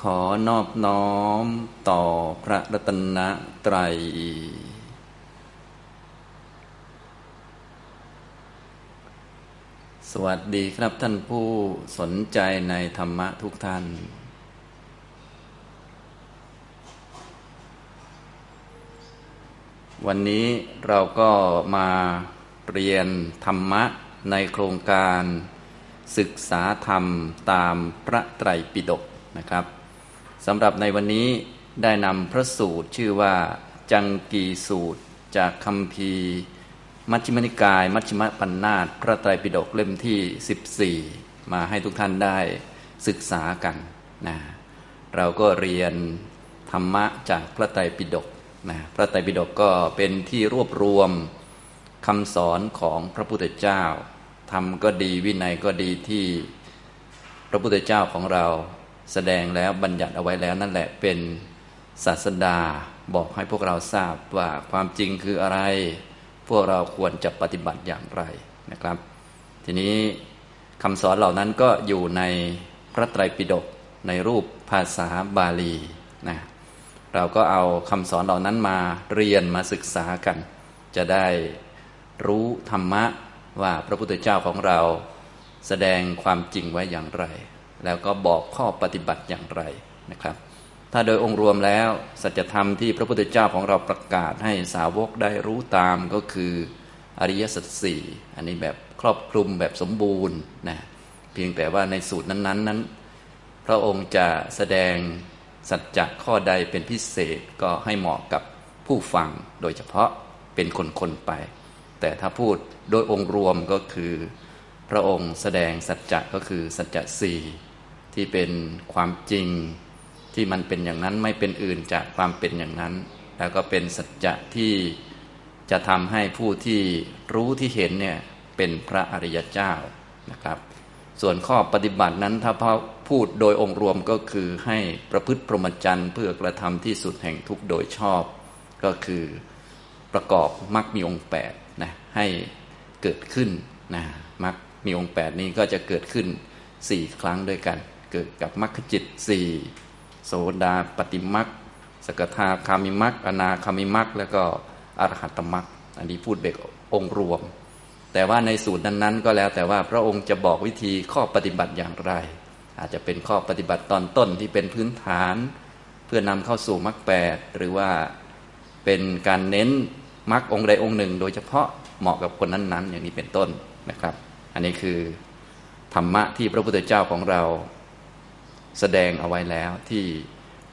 ขอนอบน้อมต่อพระรัตนตรัย สวัสดีครับท่านผู้สนใจในธรรมะทุกท่าน วันนี้เราก็มาเรียนธรรมะในโครงการศึกษาธรรมตามพระไตรปิฎกนะครับ สำหรับในวันนี้ได้นำพระสูตรชื่อว่า จังกีสูตร จากคำพีมัชฌิมนิกาย มัชฌิมปัญนาตพระไตรปิฎกเล่มที่ 14 มาให้ทุกท่านได้ศึกษากันนะเราก็เรียนธรรมะจากพระไตรปิฎกนะพระไตรปิฎกก็เป็นที่รวบรวมคำสอนของพระพุทธเจ้าทำก็ดีวินัยก็ดีที่พระพุทธเจ้าของเรา แสดงแล้วบัญญัติเอาไว้แล้วนั่นแหละเป็นศาสดาบอกให้พวกเราทราบว่าความจริงคืออะไร พวกเราควรจะปฏิบัติอย่างไรนะครับ ทีนี้คำสอนเหล่านั้นก็อยู่ในพระไตรปิฎกในรูปภาษาบาลีนะเราก็เอาคำสอนเหล่านั้นมาเรียนมาศึกษากัน จะได้รู้ธรรมะว่าพระพุทธเจ้าของเราแสดงความจริงไว้อย่างไร แล้วก็บอกข้อปฏิบัติอย่างไรนะครับ ถ้าโดยองค์รวมแล้วสัจธรรมที่พระพุทธเจ้าของเราประกาศให้สาวกได้รู้ตามก็คืออริยสัจสี่อันนี้แบบครอบคลุมแบบสมบูรณ์นะเพียงแต่ว่าในสูตรนั้นๆนั้น พระองค์จะแสดงสัจจะข้อใดเป็นพิเศษก็ให้เหมาะกับผู้ฟังโดยเฉพาะเป็นคนๆไป แต่ถ้าพูดโดยองค์รวมก็คือ พระองค์แสดงสัจจะก็คือสัจจะสี่ ที่เป็นความจริงที่มันเป็นอย่างนั้นไม่เป็นอื่นจากความเป็นอย่างนั้น แล้วก็เป็นสัจจะที่จะทำให้ผู้ที่รู้ที่เห็นเนี่ยเป็นพระอริยเจ้านะครับ ส่วนข้อปฏิบัตินั้นถ้าพพูดโดยองค์รวมก็คือให้ประพฤติพรหมจรรย์เพื่อกระทำที่สุดแห่งทุกโดยชอบ ก็คือประกอบมรรคมีองค์8นะให้เกิดขึ้นนะมรรคมีองค์8นี้ก็จะเกิดขึ้นสี่ครั้งด้วยกัน เกิดกับมรรคจิตสี่โสดาปฏิมรรคสกทาคามิมรรคอนาคามิมรรคแล้วก็อรหัตมรรคอันนี้พูดเบกองค์รวม แต่ว่าในสูตรนั้นๆ ก็แล้วแต่ว่าพระองค์จะบอกวิธีข้อปฏิบัติอย่างไร อาจจะเป็นข้อปฏิบัติตอนต้นที่เป็นพื้นฐาน เพื่อนำเข้าสู่มรรคแปดหรือว่าเป็นการเน้นมรรคองค์ใดองค์หนึ่ง โดยเฉพาะเหมาะกับคนนั้นๆ อย่างนี้เป็นต้นนะครับ อันนี้คือธรรมะที่พระพุทธเจ้าของเรา แสดงเอาไว้แล้วที่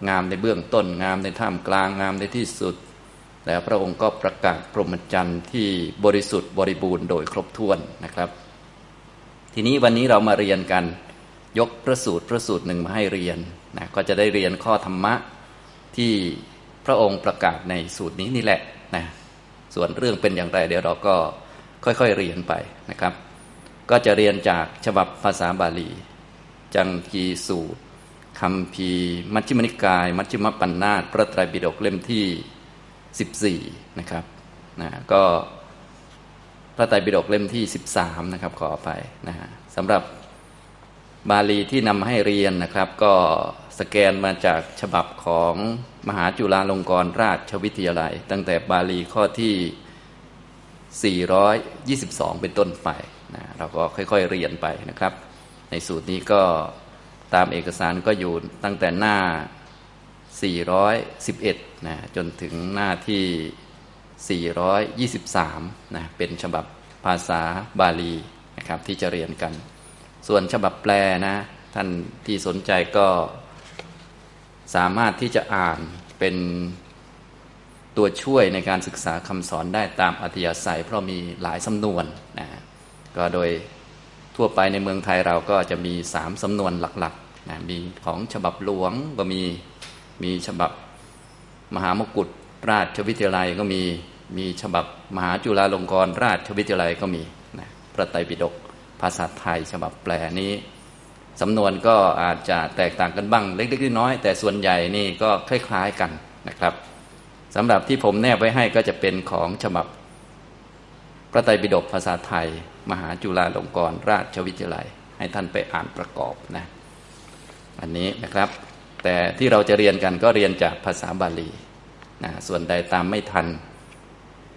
งามในเบื้องต้นงามในท่ามกลางงามในที่สุด แล้วพระองค์ก็ประกาศพรหมจรรย์ที่บริสุทธิ์บริบูรณ์โดยครบถ้วนนะครับ ทีนี้วันนี้เรามาเรียนกันยกพระสูตรพระสูตรหนึ่งมาให้เรียนนะก็จะได้เรียนข้อธรรมะที่พระองค์ประกาศในสูตรนี้นี่แหละนะส่วนเรื่องเป็นอย่างไร เดี๋ยวเราก็ค่อยๆเรียนไปนะครับ ก็จะเรียนจากฉบับภาษาบาลี จังกีสูตร คำพีมัชฌิมนิกาย มัชฌิมปัญนาตพระไตรปิฎกเล่มที่ 14 นะครับนะก็พระไตรปิฎกเล่มที่ 13 นะครับขอไปนะฮะสำหรับบาลีที่นำให้เรียนนะครับ ก็สแกนมาจากฉบับของมหาจุฬาลงกรณราชวิทยาลัย ตั้งแต่บาลีข้อที่ 422 เป็นต้นไปนะเราก็ค่อยๆเรียนไปนะครับ ในสูตรนี้ก็ ตามเอกสารก็อยู่ตั้งแต่หน้า 411 นะจนถึงหน้าที่ 423 นะเป็นฉบับภาษาบาลีนะครับที่จะเรียนกัน ส่วนฉบับแปลนะท่านที่สนใจก็สามารถที่จะอ่านเป็นตัวช่วยในการศึกษาคำสอนได้ตามอัธยาศัย เพราะมีหลายสำนวนนะก็โดย ทั่วไปในเมืองไทยเราก็จะมีสามสำนวนหลักๆนะมีของฉบับหลวงก็มีมีฉบับมหามกุฏราชวิทยาลัยก็มีมีฉบับมหาจุฬาลงกรณราชวิทยาลัยก็มีนะพระไตรปิฎกภาษาไทย ฉบับแปลนี้สำนวนก็อาจจะแตกต่างกันบ้างเล็กๆน้อยแต่ส่วนใหญ่นี่ก็คล้ายๆกันนะครับสำหรับที่ผมแนบไว้ให้ก็จะเป็นของฉบับ พระไตรปิฎกภาษาไทย มหาจุฬาลงกรณราชวิทยาลัย ให้ท่านไปอ่านประกอบนะอันนี้นะครับ แต่ที่เราจะเรียนกันก็เรียนจากภาษาบาลีนะส่วนใดตามไม่ทัน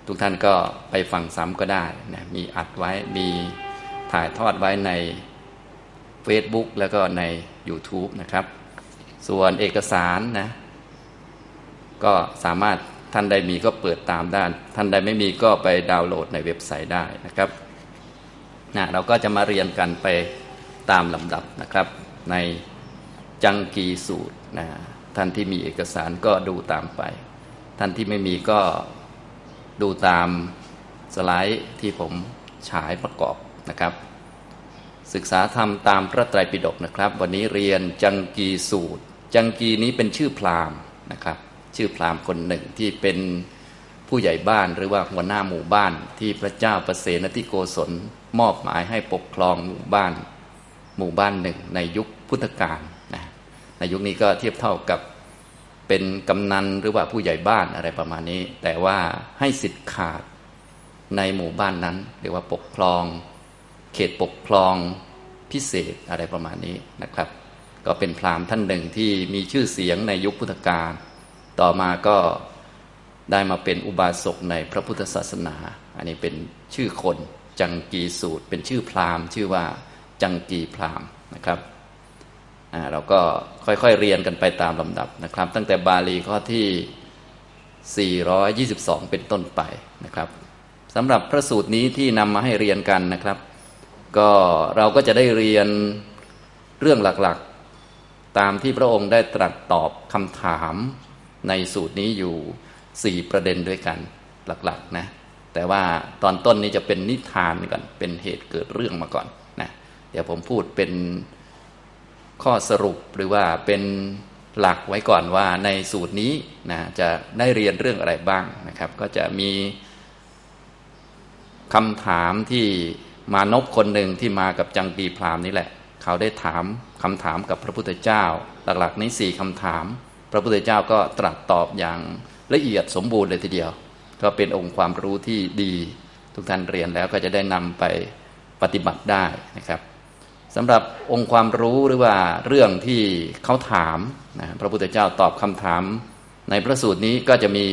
ทุกท่านก็ไปฟังซ้ำก็ได้นะมีอัดไว้มีถ่ายทอดไว้ใน Facebook แล้วก็ใน YouTube นะครับ ส่วนเอกสารนะก็สามารถ ท่านใดมีก็เปิดตามด้าน ท่านใดไม่มีก็ไปดาวน์โหลดในเว็บไซต์ได้นะครับนะเราก็จะมาเรียนกันไปตามลำดับนะครับ ในจังกีสูตรนะท่านที่มีเอกสารก็ดูตามไป ท่านที่ไม่มีก็ดูตามสไลด์ที่ผมฉายประกอบนะครับ ศึกษาธรรมตามพระไตรปิฎกนะครับ วันนี้เรียนจังกีสูตร จังกีนี้เป็นชื่อพราหมณ์นะครับ ชื่อพราหมณ์คนหนึ่งที่เป็นผู้ใหญ่บ้านหรือว่าหัวหน้าหมู่บ้านที่พระเจ้าประเสนทิโกศลมอบหมายให้ปกครองหมู่บ้าน หมู่บ้านหนึ่งในยุคพุทธกาลนะในยุคนี้ก็เทียบเท่ากับเป็นกำนันหรือว่าผู้ใหญ่บ้านอะไรประมาณนี้ แต่ว่าให้สิทธิ์ขาดในหมู่บ้านนั้นเรียกว่าปกครอง เขตปกครองพิเศษอะไรประมาณนี้นะครับ ก็เป็นพราหมณ์ท่านหนึ่งที่มีชื่อเสียงในยุคพุทธกาล ต่อมาก็ได้มาเป็นอุบาสกในพระพุทธศาสนา อันนี้เป็นชื่อคนจังกีสูตร เป็นชื่อพราหมณ์ ชื่อว่าจังกีพราหมณ์นะครับเราก็ค่อยๆเรียนกันไปตามลำดับนะครับ ตั้งแต่บาลีข้อที่ 422 เป็นต้นไปนะครับสำหรับพระสูตรนี้ที่นำมาให้เรียนกันนะครับ ก็เราก็จะได้เรียนเรื่องหลักๆ ตามที่พระองค์ได้ตรัสตอบคำถาม ในสูตรนี้อยู่สี่ประเด็นด้วยกันหลักๆนะแต่ว่าตอนต้นนี้จะเป็นนิทานก่อนเป็นเหตุเกิดเรื่องมาก่อนนะเดี๋ยวผมพูดเป็นข้อสรุปหรือว่าเป็นหลักไว้ก่อนว่าในสูตรนี้นะจะได้เรียนเรื่องอะไรบ้างนะครับ ก็จะมีคำถามที่มานพคนหนึ่งที่มากับจังกีพรามนี่แหละ เขาได้ถามคำถามกับพระพุทธเจ้า หลักๆนี้สี่คำถาม ระพุทธเจ้าก็ตรัสตอบอย่างละเอียดสมบูรณ์เลยทีเดียว ก็เป็นองค์ความรู้ที่ดี ทุกท่านเรียนแล้วก็จะได้นำไปปฏิบัติได้นะครับสำหรับองค์ความรู้หรือว่าเรื่องที่เขาถามนะพระพุทธเจ้าตอบคำถาม ในพระสูตรนี้ก็จะมี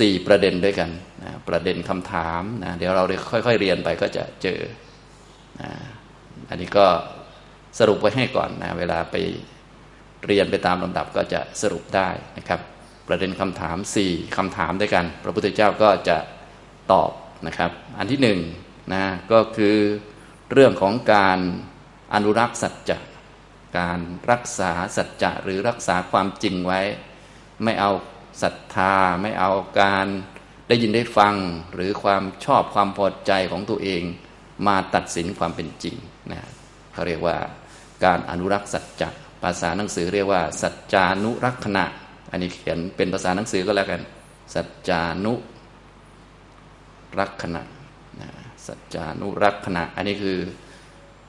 สี่ประเด็นด้วยกันนะประเด็นคำถามนะเดี๋ยวเราค่อยๆเรียนไปก็จะเจอนะอันนี้ก็สรุปไว้ให้ก่อนนะเวลาไป เรียนไปตามลำดับก็จะสรุปได้นะครับ ประเด็นคำถามสี่คำถามด้วยกัน พระพุทธเจ้าก็จะตอบนะครับ อันที่หนึ่งนะก็คือเรื่องของการอนุรักษ์สัจจะการรักษาสัจจะหรือรักษาความจริงไว้ ไม่เอาศรัทธา ไม่เอาการได้ยินได้ฟังหรือความชอบความพอใจของตัวเอง มาตัดสินความเป็นจริงนะเขาเรียกว่าการอนุรักษ์สัจจะ ภาษาหนังสือเรียกว่า สัจจานุรักษณะ อันนี้เขียนเป็นภาษาหนังสือก็แล้วกัน สัจจานุรักษณะสัจจานุรักษณะ อันนี้คือ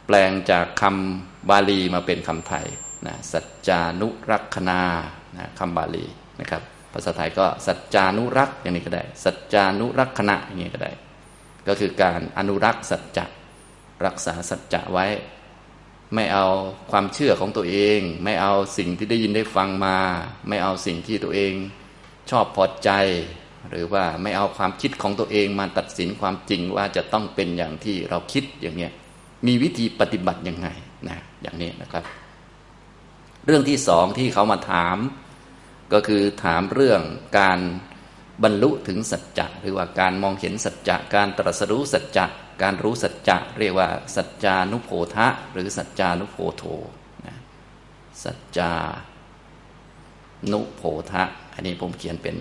แปลงจากคำบาลีมาเป็นคำไทยนะสัจจานุรักษณานะคำบาลีนะครับ ภาษาไทยก็สัจจานุรักษ์อย่างนี้ก็ได้ สัจจานุรักษณะอย่างนี้ก็ได้ ก็คือการอนุรักษ์สัจจะรักษาสัจจะไว้ ไม่เอาความเชื่อของตัวเอง ไม่เอาสิ่งที่ได้ยินได้ฟังมา ไม่เอาสิ่งที่ตัวเองชอบพอใจ หรือว่าไม่เอาความคิดของตัวเองมาตัดสินความจริงว่าจะต้องเป็นอย่างที่เราคิดอย่างเนี้ยมีวิธีปฏิบัติยังไงนะอย่างนี้นะครับ เรื่องที่สองที่เขามาถาม ก็คือถามเรื่องการบรรลุถึงสัจจะหรือว่าการมองเห็นสัจจะการตรัสรู้สัจจะ การรู้สัจจะเรียกว่า สัจจานุโพธะหรือสัจจานุโพโทนะสัจจานุโพธะอันนี้ผมเขียนเป็น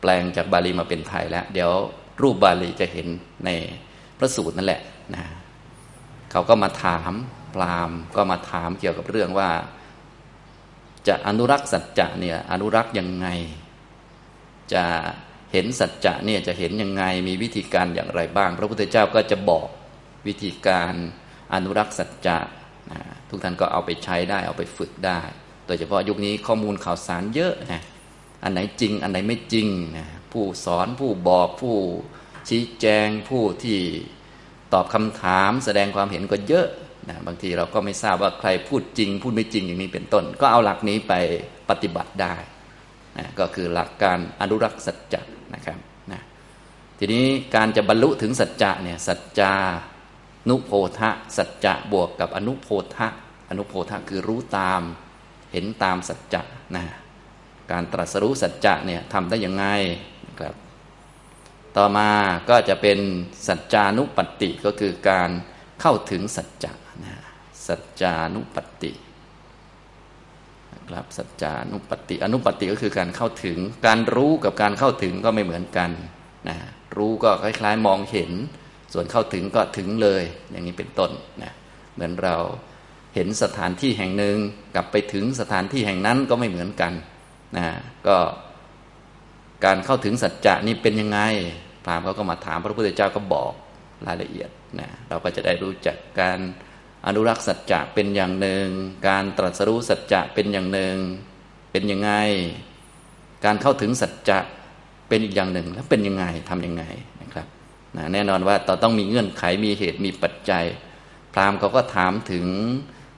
แปลงจากบาลีมาเป็นไทยแล้ว เดี๋ยวรูปบาลีจะเห็นในพระสูตรนั่นแหละนะเขาก็มาถามปรามก็มาถามเกี่ยวกับเรื่องว่า จะอนุรักษ์สัจจะเนี่ยอนุรักษ์ยังไง จะ เห็นสัจจะเนี่ยจะเห็นยังไงมีวิธีการอย่างไรบ้าง พระพุทธเจ้าก็จะบอกวิธีการอนุรักษ์สัจจะนะทุกท่านก็เอาไปใช้ได้เอาไปฝึกได้ โดยเฉพาะยุคนี้ข้อมูลข่าวสารเยอะนะอันไหนจริงอันไหนไม่จริงนะผู้สอนผู้บอกผู้ชี้แจงผู้ที่ตอบคำถามแสดงความเห็นก็เยอะนะบางทีเราก็ไม่ทราบว่าใครพูดจริง พูดไม่จริงอย่างนี้เป็นต้น ก็เอาหลักนี้ไปปฏิบัติได้นะก็คือหลักการอนุรักษ์สัจจะ นะครับนะทีนี้การจะบรรลุถึงสัจจะเนี่ยสัจจานุโพธะสัจจะบวกกับอนุโพธะอนุโพธะคือรู้ตามเห็นตามสัจจะนะการตรัสรู้สัจจะเนี่ยทำได้ยังไงนะครับ ต่อมาก็จะเป็นสัจจานุปัตติก็คือการเข้าถึงสัจจะนะสัจจานุปัตติ ครับสัจจานุปติอนุปติก็คือการเข้าถึง การรู้กับการเข้าถึงก็ไม่เหมือนกันนะรู้ก็คล้าย ๆ มองเห็น ส่วนเข้าถึงก็ถึงเลย อย่างนี้เป็นต้นนะเหมือนเราเห็นสถานที่แห่งหนึ่งกลับไปถึงสถานที่แห่งนั้นก็ไม่เหมือนกันนะก็การเข้าถึงสัจจะนี่เป็นยังไงพราหมณ์เขาก็มาถามพระพุทธเจ้าก็บอกรายละเอียดนะเราก็จะได้รู้จักการ อนุรักษ์สัจจะเป็นอย่างหนึ่ง การตรัสรู้สัจจะเป็นอย่างหนึ่ง เป็นยังไง การเข้าถึงสัจจะเป็นอีกอย่างหนึ่ง แล้วเป็นยังไงทำยังไงนะครับนะแน่นอนว่าต่อต้องมีเงื่อนไขมีเหตุมีปัจจัย พราหมณ์เขาก็ถามถึง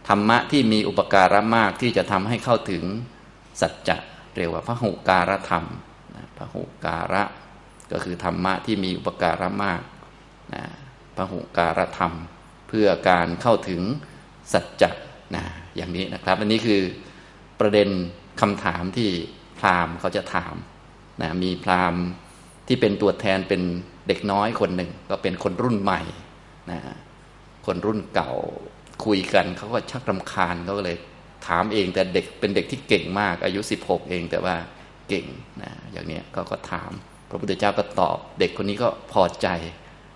ธรรมะที่มีอุปการะมากที่จะทำให้เข้าถึงสัจจะเรียกว่าพระหุการธรรมพระหุการะก็คือธรรมะที่มีอุปการะมากนะพระหุการธรรม เพื่อการเข้าถึงสัจจะนะอย่างนี้นะครับ อันนี้คือประเด็นคำถามที่พราหมณ์เขาจะถามนะมีพราหมณ์ที่เป็นตัวแทนเป็นเด็กน้อยคนหนึ่ง ก็เป็นคนรุ่นใหม่นะคนรุ่นเก่าคุยกันเขาก็ชักรำคาญเขาก็เลยถามเองแต่เด็กเป็นเด็กที่เก่งมาก อายุ 16 เองแต่ว่าเก่งนะอย่างนี้ก็ก็ถาม พระพุทธเจ้าก็ตอบ เด็กคนนี้ก็พอใจ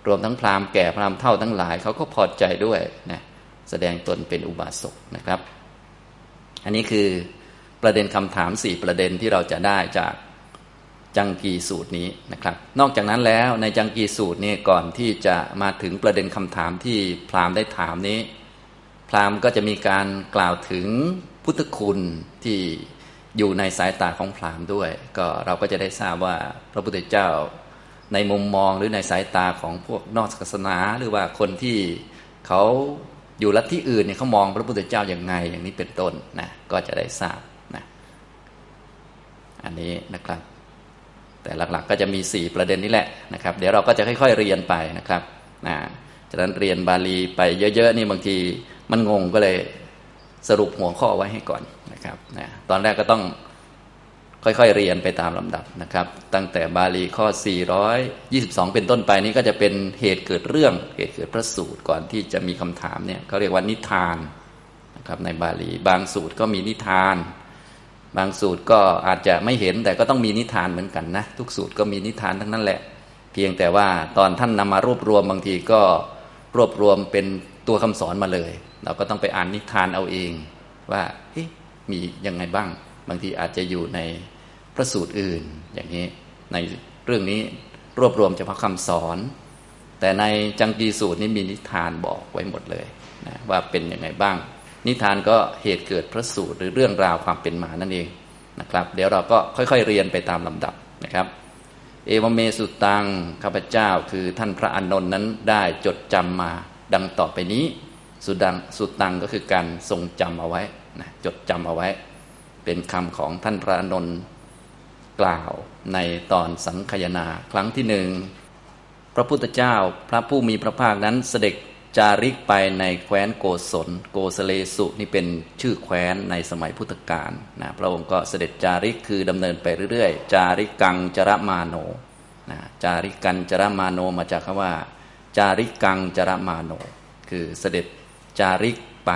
รวมทั้งพราหมณ์แก่พราหมณ์เท่าทั้งหลายเขาก็พอใจด้วยนะแสดงตนเป็นอุบาสกนะครับ อันนี้คือประเด็นคำถามสี่ประเด็นที่เราจะได้จากจังกีสูตรนี้นะครับ นอกจากนั้นแล้วในจังกีสูตรนี่ก่อนที่จะมาถึงประเด็นคำถามที่พราหมณ์ได้ถามนี้ พราหมณ์ก็จะมีการกล่าวถึงพุทธคุณที่อยู่ในสายตาของพราหมณ์ด้วย ก็เราก็จะได้ทราบว่าพระพุทธเจ้า ในมุมมองหรือในสายตาของพวกนอกศาสนา หรือว่าคนที่เขาอยู่ลัทธิอื่นเนี่ยเขามองพระพุทธเจ้าอย่างไง อย่างนี้เป็นต้นนะก็จะได้ทราบนะอันนี้นะครับ แต่หลักๆก็จะมีสี่ประเด็นนี้แหละนะครับ เดี๋ยวเราก็จะค่อย ๆเรียนไปนะครับนะฉะนั้นเรียนบาลีไปเยอะๆนี่บางทีมันงงก็เลยสรุปหัวข้อไว้ให้ก่อนนะครับนะตอนแรกก็ต้อง ค่อยๆเรียนไปตามลำดับนะครับ ตั้งแต่บาลีข้อ 422 เป็นต้นไปนี้ก็จะเป็นเหตุเกิดเรื่องเหตุเกิดพระสูตรก่อนที่จะมีคำถามเนี่ยเขาเรียกว่านิทานนะครับในบาลีบางสูตรก็มีนิทาน บางสูตรก็อาจจะไม่เห็นแต่ก็ต้องมีนิทานเหมือนกันนะทุกสูตรก็มีนิทานทั้งนั้นแหละ เพียงแต่ว่าตอนท่านนำมารวบรวมบางทีก็รวบรวมเป็นตัวคำสอนมาเลย เราก็ต้องไปอ่านนิทานเอาเองว่ามียังไงบ้าง บางทีอาจจะอยู่ใน พระสูตรอื่น อย่างนี้ในเรื่องนี้รวบรวมเฉพาะคำสอน แต่ในจังกีสูตรนี้มีนิทานบอกไว้หมดเลยนะว่าเป็นยังไงบ้าง นิทานก็เหตุเกิดพระสูตรหรือเรื่องราวความเป็นมานั่นเองนะครับ เดี๋ยวเราก็ค่อยๆเรียนไปตามลำดับนะครับ เอวเมสุตังข้าพเจ้าคือท่านพระอานนท์นั้นได้จดจำมาดังต่อไปนี้สุดังสุตังก็คือการทรงจำเอาไว้นะจดจำเอาไว้ เป็นคำของท่านพระนนท์ กล่าวในตอนสังคยนา ครั้งที่หนึ่งพระพุทธเจ้าพระผู้มีพระภาคนั้นเสด็จจาริกไปในแคว้นโกศล โกสเลสุนี่เป็นชื่อแคว้นในสมัยพุทธกาลนะพระองค์ก็เสด็จจาริกคือดำเนินไปเรื่อยๆ จาริกังจรมาโนนะจาริกันจรมาโนมาจากคำว่า จาริกังจรมาโน คือเสด็จจาริกไป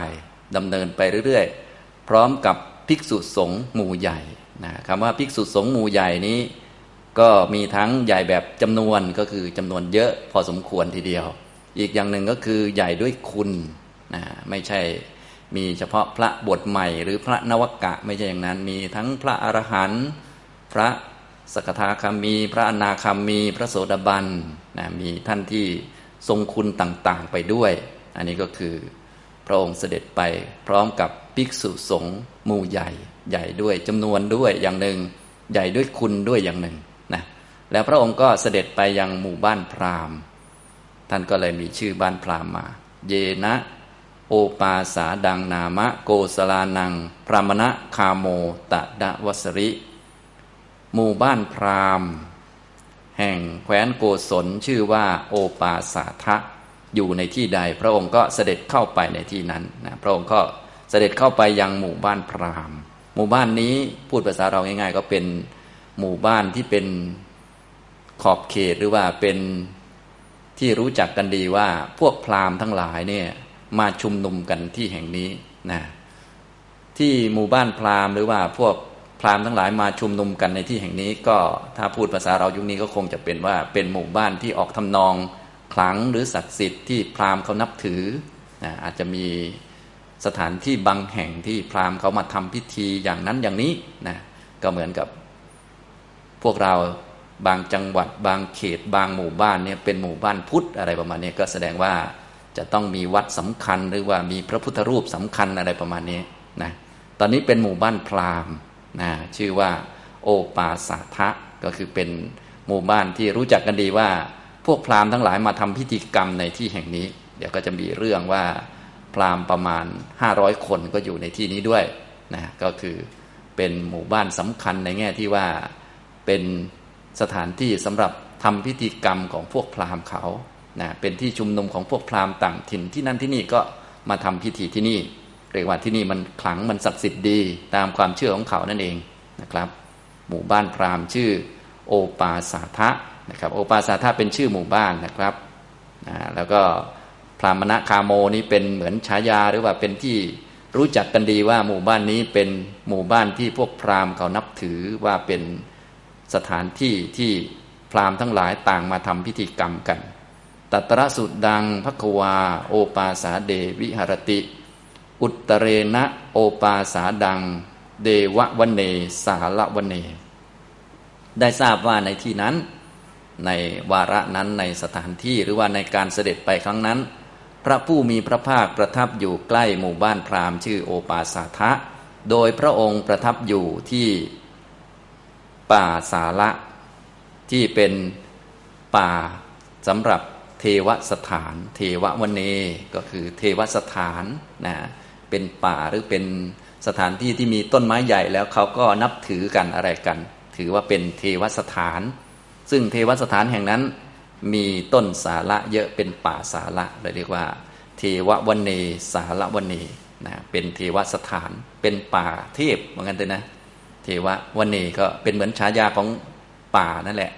ดำเนินไปเรื่อยๆ พร้อมกับภิกษุสงฆ์หมู่ใหญ่ นะคำว่าภิกษุสงฆ์หมู่ใหญ่นี้ ก็มีทั้งใหญ่แบบจำนวนก็คือจำนวนเยอะพอสมควรทีเดียว อีกอย่างหนึ่งก็คือใหญ่ด้วยคุณนะไม่ใช่มีเฉพาะพระบทใหม่ หรือพระนวกะไม่ใช่อย่างนั้น มีทั้งพระอรหันต์พระสกทาคามี พระอนาคามี พระโสดาบันนะมีท่านที่ทรงคุณต่างๆไปด้วย อันนี้ก็คือพระองค์เสด็จไปพร้อมกับภิกษุสงฆ์หมู่ใหญ่ ใหญ่ด้วยจำนวนด้วยอย่างหนึ่ง ใหญ่ด้วยคุณด้วยอย่างหนึ่งนะแล้วพระองค์ก็เสด็จไปยังหมู่บ้านพราหมณ์ ท่านก็เลยมีชื่อบ้านพราหมณ์มา เยนะ โอปาสาดังนามะ โกสลานัง พรามณะคาโมตะดะวสริ หมู่บ้านพราหมณ์ แห่งแคว้นโกศลชื่อว่าโอปาสาทะอยู่ในที่ใด พระองค์ก็เสด็จเข้าไปในที่นั้นนะพระองค์ก็เสด็จเข้าไปยังหมู่บ้านพราหมณ์ หมู่บ้านนี้พูดภาษาเราง่าย ๆ ก็เป็นหมู่บ้านที่เป็นขอบเขตหรือว่าเป็นที่รู้จักกันดีว่าพวกพราหมณ์ทั้งหลายเนี่ยมาชุมนุมกันที่แห่งนี้นะที่หมู่บ้านพราหมณ์หรือว่าพวกพราหมณ์ทั้งหลายมาชุมนุมกันในที่แห่งนี้ ก็ถ้าพูดภาษาเรายุคนี้ก็คงจะเป็นว่าเป็นหมู่บ้านที่ออกทำนองขลังหรือศักดิ์สิทธิ์ที่พราหมณ์เขานับถือนะอาจจะมี สถานที่บางแห่งที่พราหมณ์เขามาทำพิธีอย่างนั้นอย่างนี้นะก็เหมือนกับ พวกเราบางจังหวัด บางเขต บางหมู่บ้านเนี่ยเป็นหมู่บ้านพุทธอะไรประมาณนี้ก็แสดงว่าจะต้องมีวัดสำคัญหรือว่ามีพระพุทธรูปสำคัญอะไรประมาณนี้นะตอนนี้เป็นหมู่บ้านพราหมณ์นะชื่อว่า โอปาสาทะก็คือเป็นหมู่บ้านที่รู้จักกันดีว่า พวกพราหมณ์ทั้งหลายมาทำพิธีกรรมในที่แห่งนี้ เดี๋ยวก็จะมีเรื่องว่า ราหมณ์ประมาณ 500 คนก็อยู่ในที่นี้ด้วยนะก็คือเป็นหมู่บ้านสำคัญในแง่ที่ว่าเป็นสถานที่สำหรับทำพิธีกรรมของพวกพราหมณ์เขานะเป็นที่ชุมนุมของพวกพราหมณ์ต่างถิ่นที่นั่นที่นี่ก็มาทำพิธีที่นี่เรียกว่าที่นี่มันขลังมันศักดิ์สิทธิ์ดีตามความเชื่อของเขานั่นเองนะครับ หมู่บ้านพราหมณ์ชื่อโอปาสาทะนะครับ โอปาสาทะเป็นชื่อหมู่บ้านนะครับนะแล้วก็ พรามณคาโมนี้เป็นเหมือนฉายาหรือว่าเป็นที่รู้จักกันดีว่าหมู่บ้านนี้เป็นหมู่บ้านที่พวกพราหมณ์เขานับถือว่าเป็นสถานที่ที่พราหมณ์ทั้งหลายต่างมาทำพิธีกรรมกัน ตัตระสุดดังพัควา โอปาสาเดวิหรติ อุตเรนะโอปาสาดัง เดวะวันเนสาละวันเน ได้ทราบว่าในที่นั้น ในวาระนั้นในสถานที่หรือว่าในการเสด็จไปครั้งนั้น พระผู้มีพระภาคประทับอยู่ใกล้หมู่บ้านพราหมณ์ชื่อโอปาสาทะ โดยพระองค์ประทับอยู่ที่ป่าสาระที่เป็นป่าสำหรับเทวสถาน เทววันเนก็คือเทวสถานนะเป็นป่าหรือเป็นสถานที่ที่มีต้นไม้ใหญ่แล้วเขาก็นับถือกันอะไรกัน ถือว่าเป็นเทวสถาน ซึ่งเทวสถานแห่งนั้น มีต้นสาระเยอะเป็นป่าสาระเลยเรียกว่า เทววันเนสาระวันเนนะเป็นเทวสถานเป็นป่าเทพเหมือนกันเลยนะ เทววันนีก็เป็นเหมือนฉายาของป่านั่นแหละ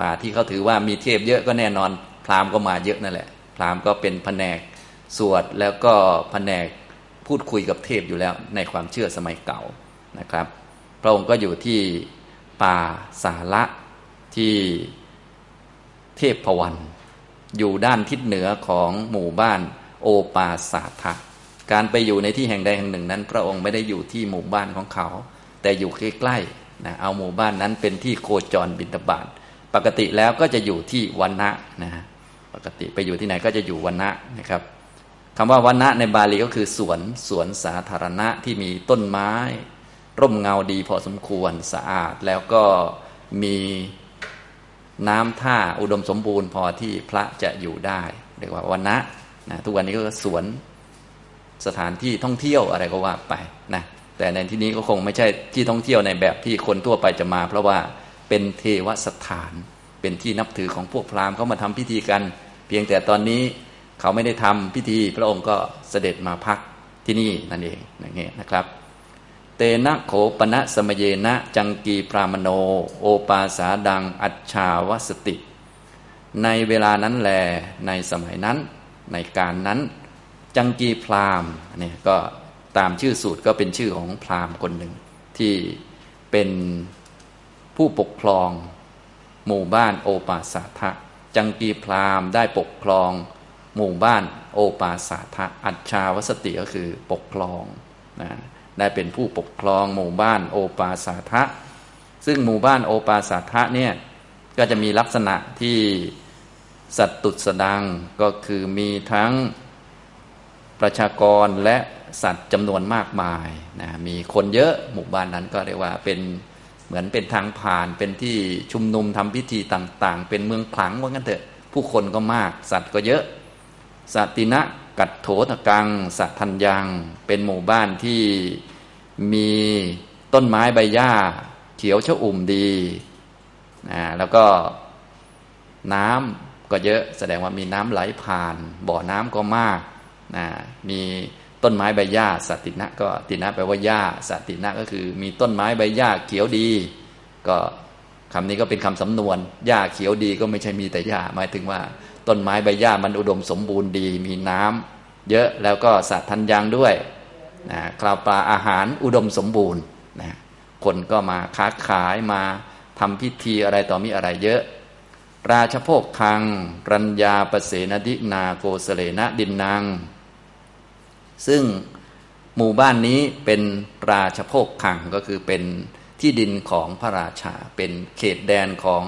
ป่าที่เขาถือว่ามีเทพเยอะก็แน่นอนพราหมณ์ก็มาเยอะนั่นแหละ พราหมณ์ก็เป็นแผนกสวดแล้วก็แผนกพูดคุยกับเทพอยู่แล้วในความเชื่อสมัยเก่านะครับ พระองค์ก็อยู่ที่ป่าสาระที่ เทพพวัน อยู่ด้านทิศเหนือของหมู่บ้านโอปาสาทะการไปอยู่ในที่แห่งใดแห่งหนึ่งนั้น พระองค์ไม่ได้อยู่ที่หมู่บ้านของเขา แต่อยู่ใกล้ๆนะเอาหมู่บ้านนั้นเป็นที่โคจรบินตบาทปกติแล้วก็จะอยู่ที่วันนะนะปกติไปอยู่ที่ไหนก็จะอยู่วันนะนะครับคำว่าวันนะในบาลีก็คือสวนสวนสาธารณะที่มีต้นไม้ ร่มเงาดีพอสมควรสะอาดแล้วก็มี น้ำท่าอุดมสมบูรณ์พอที่พระจะอยู่ได้เรียกว่าวันนะนะทุกวันนี้ก็สวนสถานที่ท่องเที่ยวอะไรก็ว่าไปนะแต่ในที่นี้ก็คงไม่ใช่ที่ท่องเที่ยวในแบบที่คนทั่วไปจะมา เพราะว่าเป็นเทวสถาน เป็นที่นับถือของพวกพราหมณ์เขามาทำพิธีกัน เพียงแต่ตอนนี้เขาไม่ได้ทำพิธี พระองค์ก็เสด็จมาพักที่นี่นั่นเองอย่างเงี้ยนะครับ เตนะโขปณะสมเยนะจังกีพรามโน โอปาสาดัง อัจฉาวสติ ในเวลานั้นแลในสมัยนั้นในการนั้น จังกีพรามเนี่ยก็ตามชื่อสูตรก็เป็นชื่อของพรามคนหนึ่ง ที่เป็นผู้ปกครอง หมู่บ้านโอปาสาทะจังกีพรามได้ปกครองหมู่บ้านโอปาสาทะอัจฉาวสติก็คือปกครองนะ ได้เป็นผู้ปกครองหมู่บ้านโอปาสาทะ ซึ่งหมู่บ้านโอปาสาทะเนี่ยก็จะมีลักษณะที่สัตตุสดังก็คือมีทั้งประชากรและสัตว์จำนวนมากมายนะมีคนเยอะหมู่บ้านนั้นก็เรียกว่าเป็นเหมือนเป็นทางผ่านเป็นที่ชุมนุมทำพิธีต่าง ๆ เป็นเมืองขลังว่างั้นเถอะ ผู้คนก็มาก สัตว์ก็เยอะสัตตินะ กัดโถตะกัง สัทัญยัง เป็นหมู่บ้านที่มีต้นไม้ใบหญ้า เขียวชอุ่มดีนะแล้วก็น้ำก็เยอะแสดงว่ามีน้ำไหลผ่าน บ่อน้ำก็มากนะมีต้นไม้ใบหญ้าสตินะก็ตินะแปลว่าหญ้าสตินะก็คือ มีต้นไม้ใบหญ้าเขียวดี ก็คำนี้ก็เป็นคำสำนวนหญ้าเขียวดีก็ไม่ใช่มีแต่หญ้าหมายถึงว่า ต้นไม้ใบหญ้ามันอุดมสมบูรณ์ดี มีน้ำเยอะแล้วก็สัตว์ทันยังด้วยนะคราวปลาอาหารอุดมสมบูรณ์นะคนก็มาค้าขายมาทำพิธีอะไรต่อมีอะไรเยอะ ราชโภคคังรัญญาปเสนดินาโกเสเลนะดินนางซึ่งหมู่บ้านนี้เป็นราชโภคคังก็คือเป็นที่ดินของพระราชา เป็นเขตแดนของ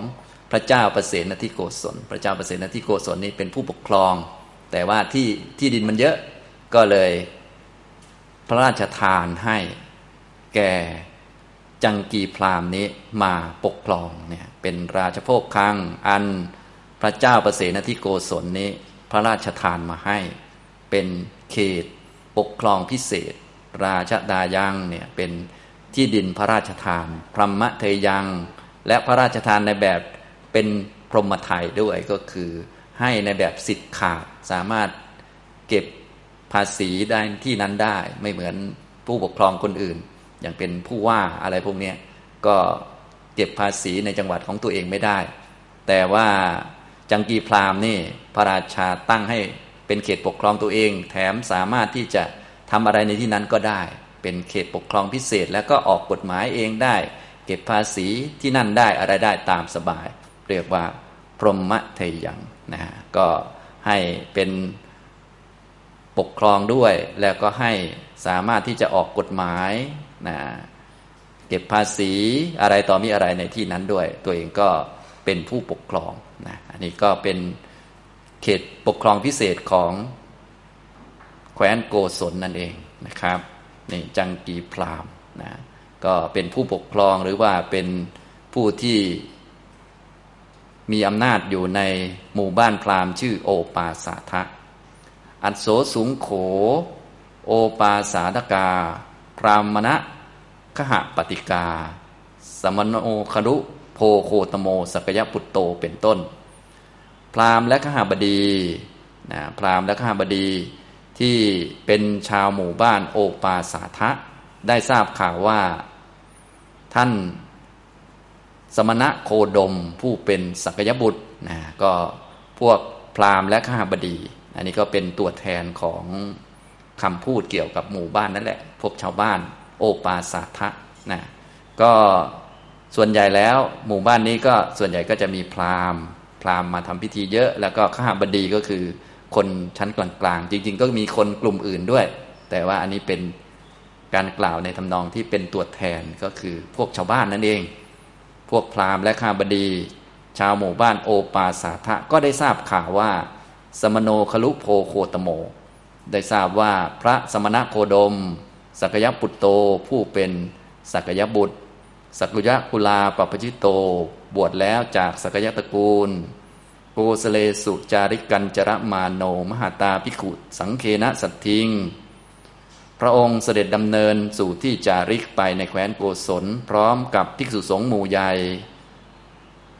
พระเจ้าประเสนทิโกศล พระเจ้าประเสนทิโกศลนี้เป็นผู้ปกครอง แต่ว่าที่ที่ดินมันเยอะก็เลยพระราชทานให้แก่จังกีพรามนี้มาปกครองเนี่ยเป็นราชโภคคังอันพระเจ้าประเสนทิโกศลนี้ พระราชทานมาให้ เป็นเขตปกครองพิเศษ ราชดายังเนี่ยเป็นที่ดินพระราชทานพรหมเทยัง และพระราชทานในแบบ เป็นพรหมไทยด้วยก็คือให้ในแบบสิทธิ์ขาดสามารถเก็บภาษีได้ที่นั้นได้ ไม่เหมือนผู้ปกครองคนอื่น อย่างเป็นผู้ว่าอะไรพวกนี้ก็เก็บภาษีในจังหวัดของตัวเองไม่ได้ แต่ว่าจังกีพราหมณ์นี่พระราชาตั้งให้เป็นเขตปกครองตัวเอง แถมสามารถที่จะทำอะไรในที่นั้นก็ได้ เป็นเขตปกครองพิเศษ แล้วก็ออกกฎหมายเองได้ เก็บภาษีที่นั่นได้อะไรได้ตามสบาย เรียกว่า พรหมเทยังนะฮะก็ให้เป็นปกครองด้วย แล้วก็ให้สามารถที่จะออกกฎหมายนะเก็บภาษีอะไรต่อมีอะไรในที่นั้นด้วย ตัวเองก็เป็นผู้ปกครองนะอันนี้ก็เป็นเขตปกครองพิเศษของแคว้นโกศลนั่นเองนะครับนี่จังกีพรามนะก็เป็นผู้ปกครองหรือว่าเป็นผู้ที่ มีอำนาจอยู่ในหมู่บ้านพราหมณ์ชื่อโอปาสาทะ อัศโสสุงโข โอปาสาทกา พรามณะขหปฏิกา สมโนครุโพโคตโมสกยปุตโตเป็นต้น พราหมณ์และขหบดีนะพราหมณ์และขหบดีที่เป็นชาวหมู่บ้านโอปาสาทะ ได้ทราบข่าวว่า ท่าน สมณะโคดมผู้เป็นสักยบุตรนะก็พวกพราหมณ์และข้าบดี อันนี้ก็เป็นตัวแทนของคำพูดเกี่ยวกับหมู่บ้านนั่นแหละ พวกชาวบ้าน โอปาสาทะนะก็ส่วนใหญ่แล้วหมู่บ้านนี้ก็ส่วนใหญ่ก็จะมีพราหมณ์ พราหมณ์มาทำพิธีเยอะ แล้วก็ข้าบดีก็คือคนชั้นกลางๆ จริง ๆ ก็มีคนกลุ่มอื่นด้วย แต่ว่าอันนี้เป็นการกล่าวในทำนองที่เป็นตัวแทนก็คือพวกชาวบ้านนั่นเอง พวกพราหมณ์และข้าบดี ชาวหมู่บ้านโอปาสาทะก็ได้ทราบข่าวว่า สมโนคลุโพโคตโม ได้ทราบว่าพระสมณะโคดมสักยปุตโตผู้เป็นสักยบุตรสักยะกุลาปปจิโต บวชแล้วจากสักยะตระกูลโกสเลสุจาริกันจระมาโน มหาตาพิขุสังเคนะสัตทิง พระองค์เสด็จดำเนินสู่ที่จาริกไปในแคว้นโกศล พร้อมกับภิกษุสงฆ์หมู่ใหญ่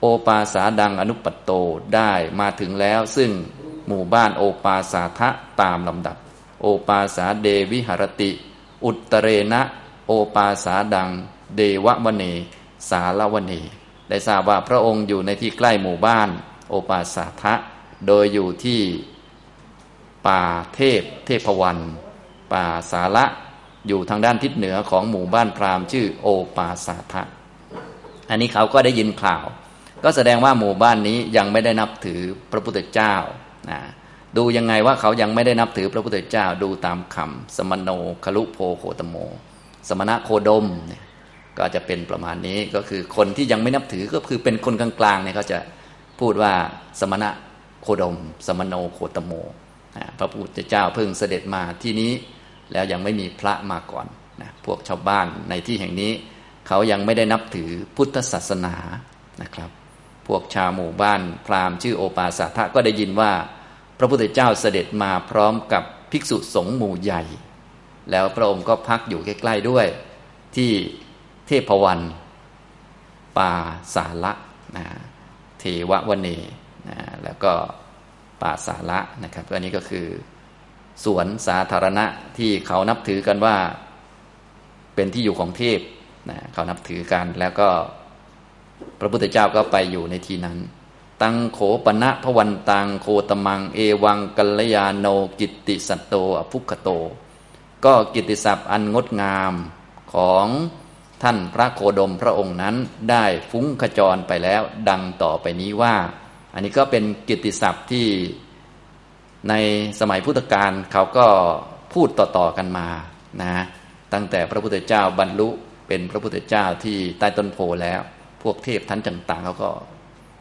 โอปาสาดังอนุปัตโตได้มาถึงแล้วซึ่งหมู่บ้านโอปาสาทะตามลำดับ โอปาสาเดวิหรติ อุตเรนะโอปาสาดัง เดววเน สาลวเน ได้ทราบว่าพระองค์อยู่ในที่ใกล้หมู่บ้าน โอปาสาทะ โดยอยู่ที่ป่าเทพเทพวัน ป่าสาระอยู่ทางด้านทิศเหนือของหมู่บ้านพราหมณ์ชื่อโอปาสาทะอันนี้เขาก็ได้ยินข่าว ก็แสดงว่าหมู่บ้านนี้ยังไม่ได้นับถือพระพุทธเจ้านะดูยังไงว่าเขายังไม่ได้นับถือพระพุทธเจ้าดูตามคำสมโนคลุโพโคตโม สมณะโคดมเนี่ยก็จะเป็นประมาณนี้ก็คือคนที่ยังไม่นับถือก็คือเป็นคนกลางๆเนี่ยเขาจะพูดว่าสมณะโคดม สมโนโคตโม พระพุทธเจ้าเพิ่งเสด็จมาที่นี้ แล้วยังไม่มีพระมาก่อนนะพวกชาวบ้านในที่แห่งนี้ เขายังไม่ได้นับถือพุทธศาสนานะครับ พวกชาวหมู่บ้านพราหมณ์ชื่อโอปาสาทะก็ได้ยินว่า พระพุทธเจ้าเสด็จมาพร้อมกับภิกษุสงฆ์หมู่ใหญ่ แล้วพระองค์ก็พักอยู่ใกล้ ๆด้วยที่เทพวันป่าสาระนะเทววเนนะแล้วก็ป่าสาระนะครับอันนี้ก็คือ สวนสาธารณะที่เขานับถือกันว่า เป็นที่อยู่ของเทพนะเขานับถือกันแล้วก็ พระพุทธเจ้าก็ไปอยู่ในที่นั้น ตังโขปณะพวันตังโคตมัง เอวังกัลยาโนกิตติสัตโตอภุคโต ก็กิตติศัพท์อันงดงามของท่านพระโคดมพระองค์นั้นได้ฟุ้งขจรไปแล้วดังต่อไปนี้ว่า อันนี้ก็เป็นกิตติศัพท์ที่ ในสมัยพุทธกาลเขาก็พูดต่อๆกันมานะตั้งแต่พระพุทธเจ้าบรรลุเป็นพระพุทธเจ้าที่ใต้ต้นโพแล้ว พวกเทพท่านต่างๆเขาก็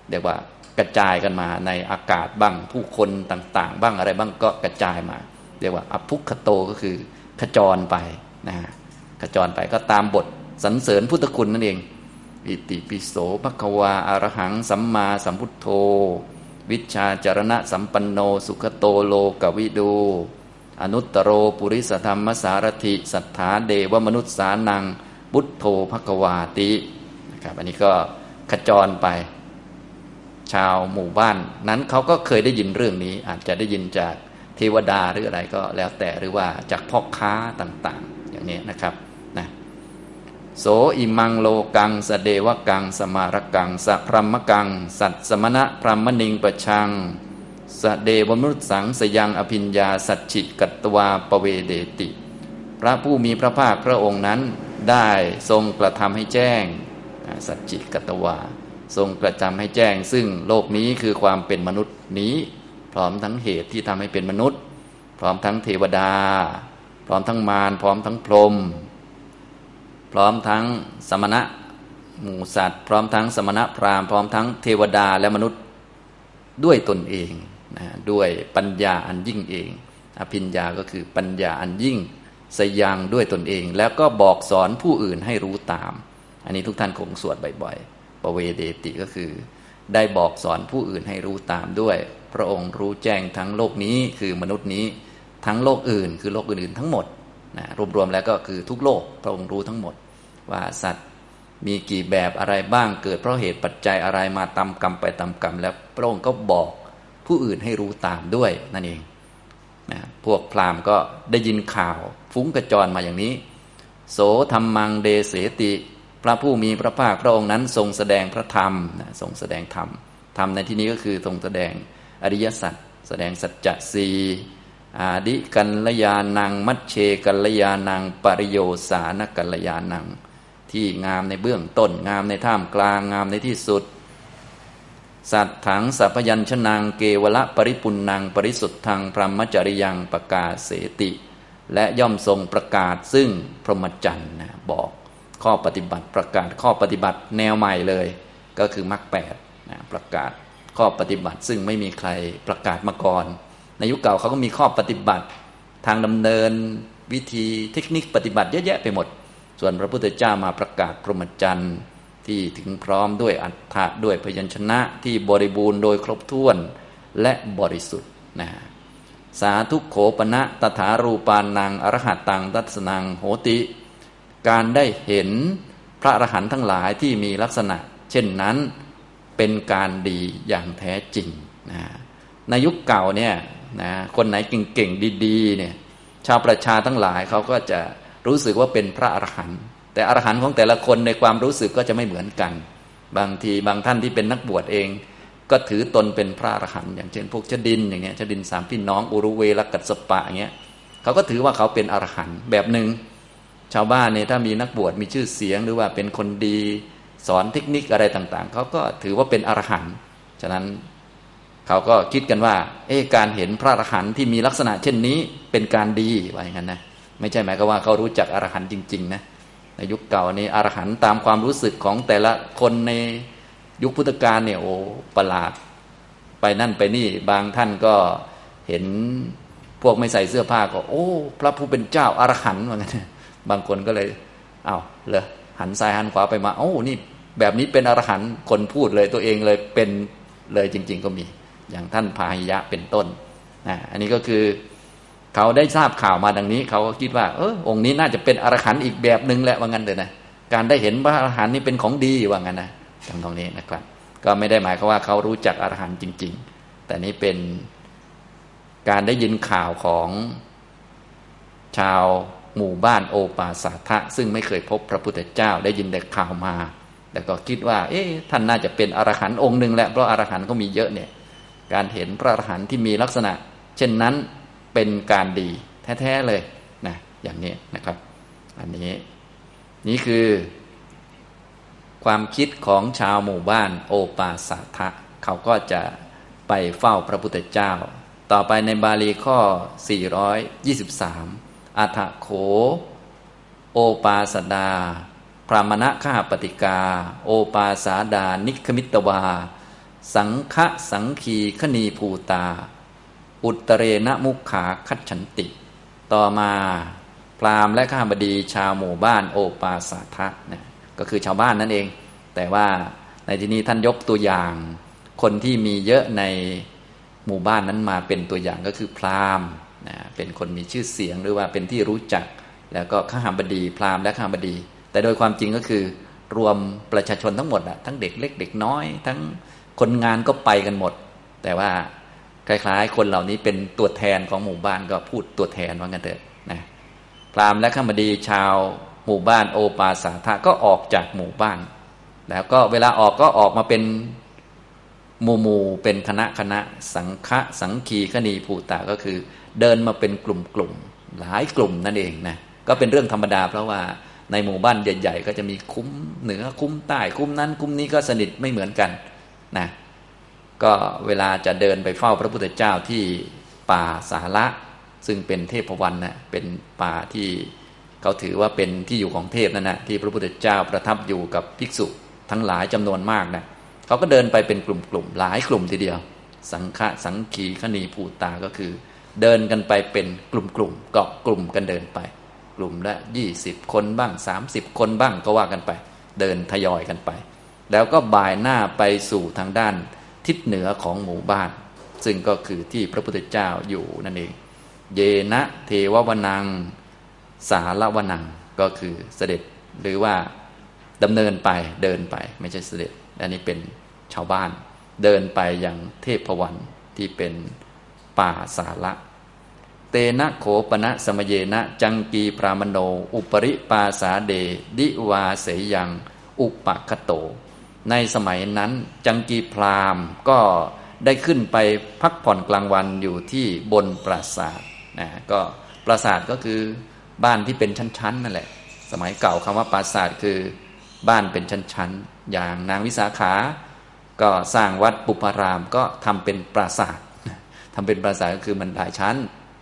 เรียกว่ากระจายกันมาในอากาศบ้างผู้คนต่างๆ บ้างอะไรบ้างก็กระจายมา เรียกว่าอภุคโตก็คือขจรไปนะขจรไปก็ตามบทสรรเสริญพุทธคุณนั่นเอง อิติปิโสภควาอารหัง สัมมาสัมพุทโธ วิชาจารณะสัมปันโน สุขโตโลกวิดู อนุตตโรปุริสธรรมสารถิสัทธาเดวมนุษย์สานังบุตโธภควาตินะครับอันนี้ก็ขจรไป ชาวหมู่บ้าน นั้นเขาก็เคยได้ยินเรื่องนี้ อาจจะได้ยินจากเทวดาหรืออะไรก็แล้วแต่หรือว่าจากพ่อค้าต่าง ๆ อย่างนี้นะครับ โสอิมังโลกังสเดวกัง สมารกังสัพรมกัง สัตสมณะพรหมนิงประชังสเดวมนุษสังสยังอภิญญาสัจฉิกัตวาปเวเดติ พระผู้มีพระภาคพระองค์นั้นได้ทรงกระทำให้แจ้ง สัจจิกัตวา ทรงกระทำให้แจ้ง ซึ่งโลกนี้คือความเป็นมนุษย์นี้ พร้อมทั้งเหตุที่ทำให้เป็นมนุษย์ พร้อมทั้งเทวดา พร้อมทั้งมารพร้อมทั้งพรหม พร้อมทั้งสมณะหมูสัตว์ พร้อมทั้งสมณะพราหมณ์พร้อมทั้งเทวดาและมนุษย์ด้วยตนเองนะด้วยปัญญาอันยิ่งเอง อภิญญาก็คือปัญญาอันยิ่งสยังด้วยตนเอง แล้วก็บอกสอนผู้อื่นให้รู้ตาม อันนี้ทุกท่านคงสวดบ่อยๆปเวเดติก็คือ ได้บอกสอนผู้อื่นให้รู้ตามด้วย พระองค์รู้แจ้งทั้งโลกนี้คือมนุษย์นี้ ทั้งโลกอื่น คือโลกอื่นๆทั้งหมด นะรวมๆแล้วก็คือทุกโลกพระองค์รู้ทั้งหมด ว่าสัตว์มีกี่แบบอะไรบ้างเกิดเพราะเหตุปัจจัยอะไรมาตามกรรมไปตามกรรม แล้วพระองค์ก็บอกผู้อื่นให้รู้ตามด้วยนั่นเองนะพวกพราหมณ์ก็ได้ยินข่าวฟุ้งกระจรมาอย่างนี้ โสธรรมังเดเสติ พระผู้มีพระภาคพระองค์นั้นทรงแสดงพระธรรมนะทรงแสดงธรรมธรรมในที่นี้ก็คือทรงแสดงอริยสัจแสดงสัจจะสี อาดิกัลยานัง มัชเชกัลยานัง ปริโยสานกัลยานัง ที่งามในเบื้องต้น งามในท่ามกลาง งามในที่สุด สัตถังสัพยัญชนางเกวละปริปุนัง ปริสุทธังพรหมจริยังประกาศเสติ และย่อมทรงประกาศซึ่งพรหมจรรย์นะบอกข้อปฏิบัติประกาศข้อปฏิบัติแนวใหม่เลย ก็คือมรรคแปดนะประกาศข้อปฏิบัติซึ่งไม่มีใครประกาศมาก่อน ในยุคเก่าเขาก็มีข้อปฏิบัติทางดำเนินวิธีเทคนิคปฏิบัติเยอะแยะไปหมด ส่วนพระพุทธเจ้ามาประกาศพรหมจรรย์ที่ถึงพร้อมด้วยอัฏฐะด้วยพยัญชนะที่บริบูรณ์โดยครบถ้วนและบริสุทธิ์นะสาธุโขปณะตถารูปานังอรหัตตังตัสนังโหติ การได้เห็นพระอรหันต์ทั้งหลายที่มีลักษณะ เช่นนั้นเป็นการดีอย่างแท้จริงนะในยุคเก่าเนี่ย นะคนไหนเก่งๆดีๆเนี่ยชาวประชาทั้งหลายเขาก็จะรู้สึกว่าเป็นพระอรหันต์แต่อรหันต์ของแต่ละคนในความรู้สึกก็จะไม่เหมือนกัน บางทีบางท่านที่เป็นนักบวชเอง ก็ถือตนเป็นพระอรหันต์อย่างเช่นพวกชดินอย่างเงี้ยชดินสามพี่น้องอุรุเวลกัสปะอย่างเงี้ยเขาก็ถือว่าเขาเป็นอรหันต์แบบหนึ่งชาวบ้านเนี่ยถ้ามีนักบวชมีชื่อเสียงหรือว่าเป็นคนดี สอนเทคนิคอะไรต่างๆเขาก็ถือว่าเป็นอรหันต์ฉะนั้น เขาก็คิดกันว่า เอ๊การเห็นพระอรหันต์ที่มีลักษณะเช่นนี้เป็นการดีว่าอย่างนั้นนะไม่ใช่หมายความว่าเขารู้จักอรหันต์จริงๆนะในยุคเก่านี้อรหันต์ตามความรู้สึกของแต่ละคนในยุคพุทธกาลเนี่ยโอ้ประหลาด ไปนั่นไปนี่บางท่านก็เห็นพวกไม่ใส่เสื้อผ้าก็ โอ้ พระผู้เป็นเจ้าอรหันต์ว่างั้นบางคนก็เลยเอา้าเลยหันซ้ายหันขวาไปมาโอ้นี่แบบนี้เป็นอรหันต์คนพูดเลยตัวเองเลยเป็นเลยจริง ๆ ก็มี อย่างท่านพาหิยะเป็นต้นนะอันนี้ก็คือเขาได้ทราบข่าวมาดังนี้ เขาก็คิดว่าเออองค์นี้น่าจะเป็นอรหันต์อีกแบบหนึ่งแหละว่างั้นเลยนะการได้เห็นพระอรหันต์นี่เป็นของดีว่างั้นนะทางตรงนี้นะครับ ก็ไม่ได้หมายความว่าเขารู้จักอรหันต์จริง ๆ แต่นี้เป็นการได้ยินข่าวของชาวหมู่บ้านโอปาสาทะ ซึ่งไม่เคยพบพระพุทธเจ้าได้ยินแต่ข่าวมา แต่ก็คิดว่า เอ๊ะท่านน่าจะเป็นอรหันต์องค์หนึ่งแหละเพราะอรหันต์ก็มีเยอะเนี่ย การเห็นพระอรหันต์ที่มีลักษณะ เช่นนั้นเป็นการดีแท้ๆเลยนะอย่างนี้นะครับ อันนี้นี่คือ ความคิดของชาวหมู่บ้านโอปาสาทะเขาก็จะไปเฝ้าพระพุทธเจ้า ต่อไปในบาลีข้อ 423 อัฐโข โอปาสดาพรามณะข้าปฏิกา โอปาสาดา นิคมิตวา สังฆสังคีคณีภูตา อุตเรณมุขขาคัจฉันติ ต่อมาพราหมณ์และข้าบดีชาวหมู่บ้านโอปาสาทะนะก็คือชาวบ้านนั่นเอง แต่ว่าในที่นี้ท่านยกตัวอย่าง คนที่มีเยอะในหมู่บ้านนั้นมาเป็นตัวอย่างก็คือพราหมณ์นะเป็นคนมีชื่อเสียงหรือว่าเป็นที่รู้จัก แล้วก็ข้าบดี พราหมณ์และข้าบดี แต่โดยความจริงก็คือรวมประชาชนทั้งหมดอะทั้งเด็กเล็กเด็กน้อยทั้ง คนงานก็ไปกันหมด แต่ว่าคล้ายๆ คนเหล่านี้เป็นตัวแทนของหมู่บ้านก็พูดตัวแทนว่างั้นเถอะนะพราหมณ์และข้าบดีชาวหมู่บ้านโอปาสาทะก็ออกจากหมู่บ้าน แล้วก็เวลาออกก็ออกมาเป็นหมู่หมู่เป็นคณะคณะสังฆะสังคีคณีภูตาก็คือ เดินมาเป็นกลุ่มๆหลายกลุ่มนั่นเองนะก็เป็นเรื่องธรรมดาเพราะว่าในหมู่บ้านใหญ่ ๆ ก็จะมีคุ้มเหนือคุ้มใต้คุ้มนั้น คุ้มนี้ก็สนิทไม่เหมือนกัน นะก็เวลาจะเดินไปเฝ้าพระพุทธเจ้าที่ป่าสาระซึ่งเป็นเทพวันนะเป็นป่าที่เขาถือว่าเป็นที่อยู่ของเทพนั่นนะที่พระพุทธเจ้าประทับอยู่กับภิกษุทั้งหลายจำนวนมากนะเขาก็เดินไปเป็นกลุ่มๆหลายกลุ่มทีเดียว สังฆสังขีคณีภูตาก็คือ เดินกันไปเป็นกลุ่มๆเกาะกลุ่มกันเดินไป กลุ่มละยี่สิบคนบ้างสามสิบคนบ้างก็ว่ากันไป เดินทยอยกันไป แล้วก็บ่ายหน้าไปสู่ทางด้านทิศเหนือของหมู่บ้าน ซึ่งก็คือที่พระพุทธเจ้าอยู่นั่นเอง เยนะเทววนัง สารวนังก็คือเสด็จหรือว่าดำเนินไปเดินไปไม่ใช่เสด็จอันนี้เป็นชาวบ้าน เดินไปย่างเทพวันที่เป็นป่าสาระเตนะโขปณะสมเยนะจังกีพรามโน อุปริปาสาเด ดิวาเสยยัง อุปคโต ในสมัยนั้นจังกีพราหมณ์ก็ได้ขึ้นไปพักผ่อนกลางวันอยู่ที่บนปราสาทนะก็ปราสาทก็คือบ้านที่เป็นชั้นๆนั่นแหละ สมัยเก่าคำว่าปราสาทคือบ้านเป็นชั้นๆ อย่างนางวิสาขา ก็สร้างวัดปุพารามก็ทำเป็นปราสาททำเป็นปราสาทก็คือมันหลายชั้น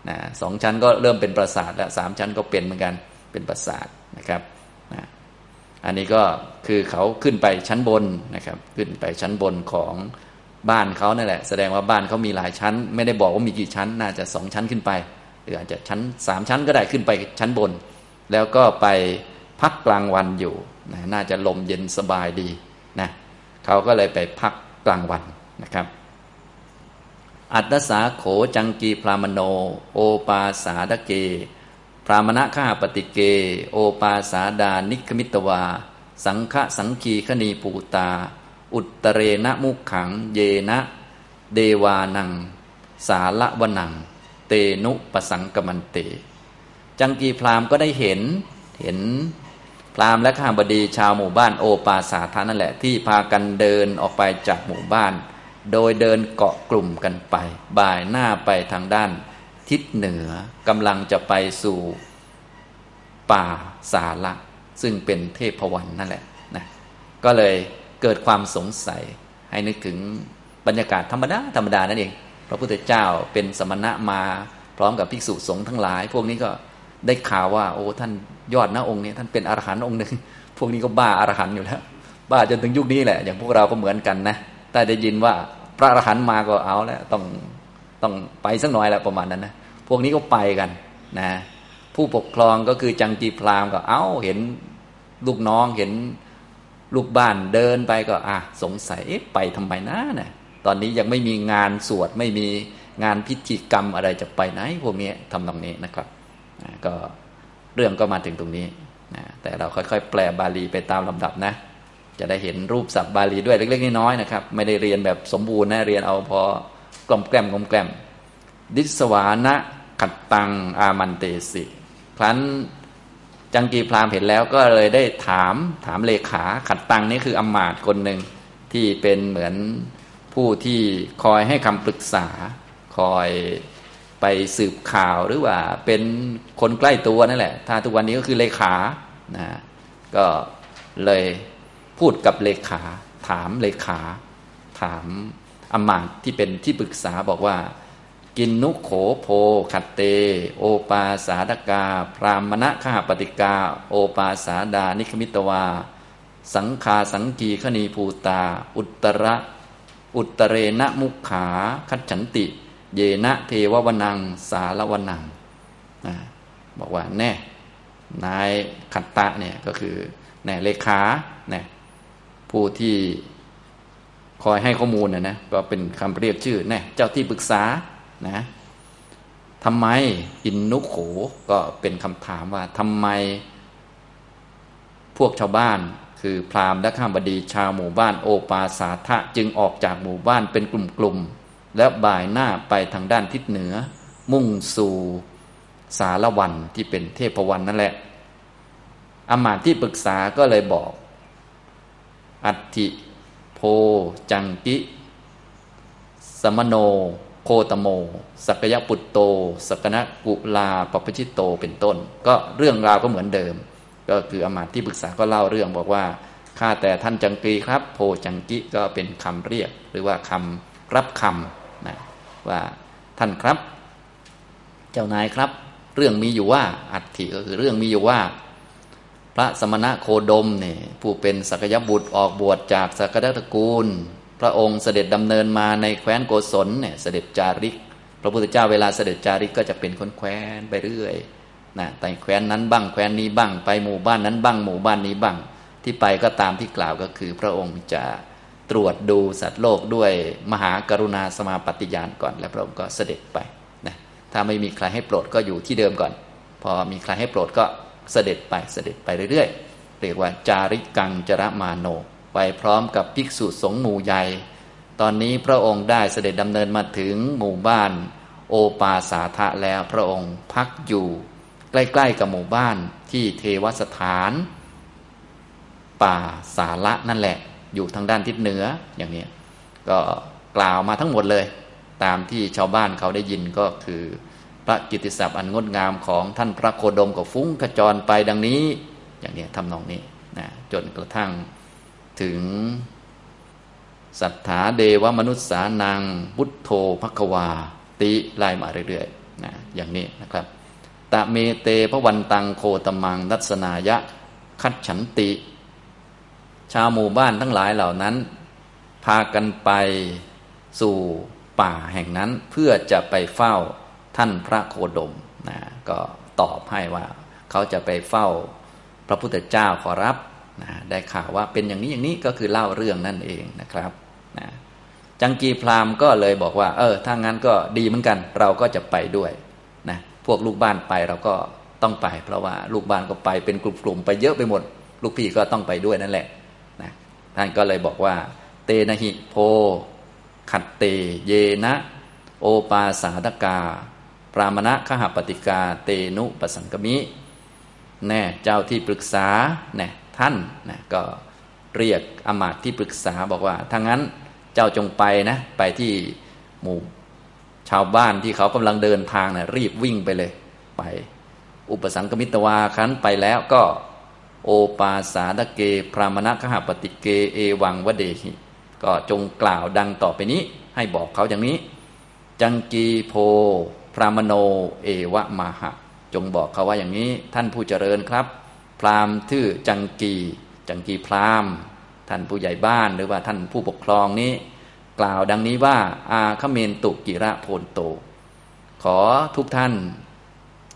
นะสองชั้นก็เริ่มเป็นปราสาทแล้วสามชั้นก็เป็นเหมือนกันเป็นปราสาทนะครับ อันนี้ก็คือเขาขึ้นไปชั้นบนนะครับ ขึ้นไปชั้นบนของบ้านเขานั่นแหละ แสดงว่าบ้านเขามีหลายชั้น ไม่ได้บอกว่ามีกี่ชั้น น่าจะสองชั้นขึ้นไป หรืออาจจะชั้นสามชั้นก็ได้ขึ้นไปชั้นบน แล้วก็ไปพักกลางวันอยู่นะน่าจะลมเย็นสบายดีนะเขาก็เลยไปพักกลางวันนะครับ อัตตสาโขจังกีพรามโน โอปาสาดเก พรามณะข้าปฏิเก โอปาสาดานิคมิตวา สังฆสังคีคณีปูตา อุตเรณมุขขัง เยนะ เดวานัง สาละวนัง เตนุปสังกมันเต จังกีพรามก็ได้เห็นเห็นพรามและข้าบดีชาวหมู่บ้านโอปาสาธานั่นแหละที่พากันเดินออกไปจากหมู่บ้าน โดยเดินเกาะกลุ่มกันไป บ่ายหน้าไปทางด้าน ทิศเหนือกำลังจะไปสู่ป่าสาละซึ่งเป็นเทพวันนั่นแหละนะก็เลยเกิดความสงสัยให้นึกถึงบรรยากาศธรรมดาธรรมดานั่นเอง พระพุทธเจ้าเป็นสมณะมาพร้อมกับภิกษุสงฆ์ทั้งหลาย พวกนี้ก็ได้ข่าวว่า โอ้ท่านยอดนะองค์นี้ท่านเป็นอรหันต์องค์หนึ่งพวกนี้ก็บ้าอรหันต์อยู่แล้ว บ้าจนถึงยุคนี้แหละ อย่างพวกเราก็เหมือนกันนะแต่ได้ยินว่าพระอรหันต์มาก็เอาแล้วต้อง ต้องไปสักหน่อยแหละประมาณนั้นนะพวกนี้ก็ไปกันนะผู้ปกครองก็คือจังจีพรามก็เอาเห็นลูกน้องเห็นลูกบ้านเดินไปก็อะสงสัยไปทำไมนะเนี่ยตอนนี้ยังไม่มีงานสวดไม่มีงานพิธีกรรมอะไรจะไปไหน พวกนี้ทำตรงนี้นะครับก็เรื่องก็มาถึงตรงนี้นะแต่เราค่อยๆ แปลบาลีไปตามลำดับนะ จะได้เห็นรูปศัพท์บาลีด้วยเล็กๆน้อยๆนะครับ ไม่ได้เรียนแบบสมบูรณ์นะเรียนเอาพอ กลมแกล้มกลมแกล้มดิสวานะขัดตังอามันเตสิครั้นจังกีพรามเห็นแล้วก็เลยได้ถามถามเลขาขัดตังนี่คืออมาตคนหนึ่งที่เป็นเหมือนผู้ที่คอยให้คำปรึกษา คอยไปสืบข่าวหรือว่าเป็นคนใกล้ตัวนั่นแหละ ถ้าทุกวันนี้ก็คือเลขานะก็เลยพูดกับเลขา ถามเลขา ถาม อมาตที่เป็นที่ปรึกษาบอกว่า กินนุโขโพขัตเต โอปาสาดกา พรามณะขหปฏิกา โอปาสาดานิคมิตวา สังคาสังกีขณีภูตา อุตระอุตเรณมุขาคัจฉันติ เยนะเทววนัง สารวนังบอกว่าแน่นายขัตตะเนี่ยก็คือแน่เลขาเนี่ยผู้ที่ คอยให้ข้อมูลนะนะก็เป็นคำเรียกชื่อแน่เจ้าที่ปรึกษานะทำไมอินนุโขก็เป็นคำถามว่าทำไมพวกชาวบ้านคือพราหมณ์และข้ามบดีชาวหมู่บ้านโอปาสาทะจึงออกจากหมู่บ้านเป็นกลุ่มๆ แล้วบ่ายหน้าไปทางด้านทิศเหนือ มุ่งสู่สารวันที่เป็นเทพวันนั่นแหละอามาตที่ปรึกษาก็เลยบอก อัติ โพจังกิ สมโน โคตโม สักยปุตโต สักนะกุลาปปชิตโตเป็นต้น ก็เรื่องราวก็เหมือนเดิม ก็คืออมาตที่ปรึกษาก็เล่าเรื่องบอกว่าข้าแต่ท่านจังกีครับ โพจังกิก็เป็นคำเรียก หรือว่าคำรับคำนะว่าท่านครับ เจ้านายครับ เรื่องมีอยู่ว่าอัฐิก็คือเรื่องมีอยู่ว่า พระสมณะโคดมเนี่ยผู้เป็นสักยบุตรออกบวชจากสักยตระกูล พระองค์เสด็จดำเนินมาในแคว้นโกศลเนี่ยเสด็จจาริก พระพุทธเจ้าเวลาเสด็จจาริกก็จะเป็นคนแคว้นไปเรื่อยนะแต่แคว้นนั้นบ้างแคว้นนี้บ้างไปหมู่บ้านนั้นบ้างหมู่บ้านนี้บ้าง ที่ไปก็ตามที่กล่าวก็คือ พระองค์จะตรวจดูสัตว์โลกด้วยมหากรุณาสมาปฏิญาณก่อน แล้วพระองค์ก็เสด็จไปนะถ้าไม่มีใครให้โปรดก็อยู่ที่เดิมก่อน พอมีใครให้โปรดก็ เสด็จไปเสด็จไปเรื่อยๆ เรียกว่าจาริกังจระมาโน ไปพร้อมกับภิกษุสงฆ์หมู่ใหญ่ ตอนนี้พระองค์ได้เสด็จดำเนินมาถึงหมู่บ้าน โอปาสาทะแล้วพระองค์พักอยู่ ใกล้ ๆ กับหมู่บ้านที่เทวสถาน ป่าสาระนั่นแหละ อยู่ทางด้านทิศเหนืออย่างนี้ก็กล่าวมาทั้งหมดเลย ตามที่ชาวบ้านเขาได้ยินก็คือ พระกิติศัพท์อันงดงามของท่านพระโคดมก็ฟุ้งกระจรไปดังนี้ อย่างนี้ทำนองนี้นะจนกระทั่งถึงสัทธาเดวมนุษย์สานังพุทโธภควา ติไล่มาเรื่อยๆนะอย่างนี้นะครับ ตะเมเตพระวันตังโคตมังนัสนายะ คัดฉันติ ชาวหมู่บ้านทั้งหลายเหล่านั้น พากันไปสู่ป่าแห่งนั้นเพื่อจะไปเฝ้า ท่านพระโคดมนะก็ตอบให้ว่าเขาจะไปเฝ้าพระพุทธเจ้าขอรับนะได้ข่าวว่าเป็นอย่างนี้อย่างนี้ก็คือเล่าเรื่องนั่นเองนะครับนะจังกีพรามก็เลยบอกว่า เออถ้างั้นก็ดีเหมือนกัน เราก็จะไปด้วยนะพวกลูกบ้านไปเราก็ต้องไป เพราะว่าลูกบ้านก็ไปเป็นกลุ่มๆไปเยอะไปหมด ลูกพี่ก็ต้องไปด้วยนั่นแหละนะท่านก็เลยบอกว่า เตนะหิโพขัดเต เยนะ โอปาสาดกา ปรามณะขหปฏิกาเตนุปสังกมิแน่เจ้าที่ปรึกษาแน่ท่านนะก็เรียกอมาตที่ปรึกษาบอกว่าถ้างั้นเจ้าจงไปนะไปที่หมู่ชาวบ้านที่เขากำลังเดินทางนะรีบวิ่งไปเลย ไป อุปสังกมิตวาคันไปแล้วก็ โอปาสาดเก พรามณะขหปฏิเกเอวังวเดหิก็จงกล่าวดังต่อไปนี้ ให้บอกเขาอย่างนี้ จังกีโพ พรามโนเอวะมาหะ จงบอกเขาว่าอย่างนี้ท่านผู้เจริญครับ พรามณ์ชื่อจังกี จังกีพรามท่านผู้ใหญ่บ้านหรือว่าท่านผู้ปกครองนี้ กล่าวดังนี้ว่า อาคเมนตุกิระโพนโต ขอทุกท่าน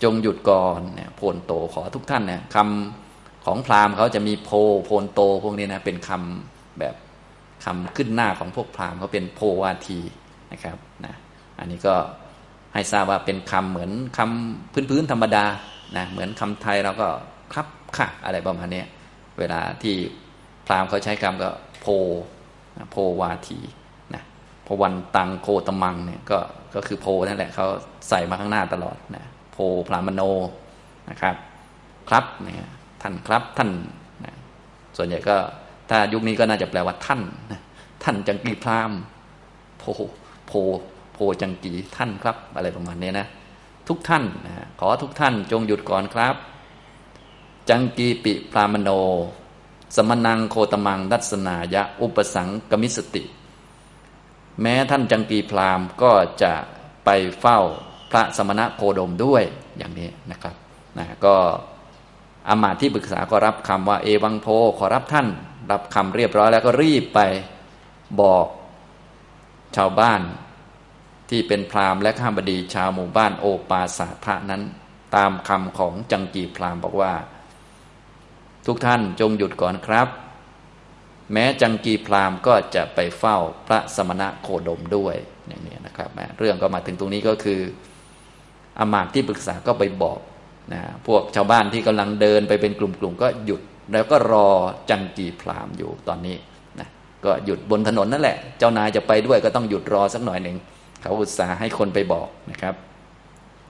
จงหยุดก่อนเนี่ยโพนโตขอทุกท่านเนี่ยคำของพราหมณ์เขาจะมีโพโพนโตพวกนี้นะเป็นคำแบบคำขึ้นหน้าของพวกพราหมณ์เขาเป็นโพวาทีนะครับนะอันนี้ก็ ให้ทราบว่าเป็นคำเหมือนคำพื้นๆธรรมดานะเหมือนคำไทยเราก็ครับค่ะอะไรประมาณนี้เวลาที่พราหมณ์เขาใช้คำก็โพโพวาทีนะพวันตังโคตมังเนี่ยก็ก็คือโพนั่นแหละเขาใส่มาข้างหน้าตลอดนะโพพรามโนนะครับ ครับเนี่ยท่านครับท่านนะส่วนใหญ่ก็ถ้ายุคนี้ก็น่าจะแปลว่าท่านนะท่านจังกีพรามโพโพโพ จังกีท่านครับ อะไรประมาณนี้นะ ทุกท่านนะขอทุกท่านจงหยุดก่อนครับ จังกีปิพรามโน สมนังโคตมังดัสนายะ อุปสังกมิสติ แม้ท่านจังกีพรามก็จะไปเฝ้าพระสมณะโคดมด้วยอย่างนี้นะครับนะก็อามาตที่ปรึกษาก็รับคำว่าเอวังโพขอรับท่าน รับคำเรียบร้อยแล้วก็รีบไปบอกชาวบ้าน ที่เป็นพราหมณ์และข้ามบดีชาวหมู่บ้านโอปาสาทะนั้น ตามคำของจังกีพราหมณ์บอกว่า ทุกท่านจงหยุดก่อนครับ แม้จังกีพราหมณ์ก็จะไปเฝ้าพระสมณะโคดมด้วยอย่างนี้นะครับเรื่องก็มาถึงตรงนี้ก็คืออมาตย์ที่ปรึกษาก็ไปบอกนะพวกชาวบ้านที่กำลังเดินไปเป็นกลุ่มๆก็หยุดแล้วก็รอจังกีพราหมณ์อยู่ตอนนี้นะก็หยุดบนถนนนั่นแหละ เจ้านายจะไปด้วยก็ต้องหยุดรอสักหน่อยหนึ่ง เขาอุตส่าห์ให้คนไปบอกนะครับ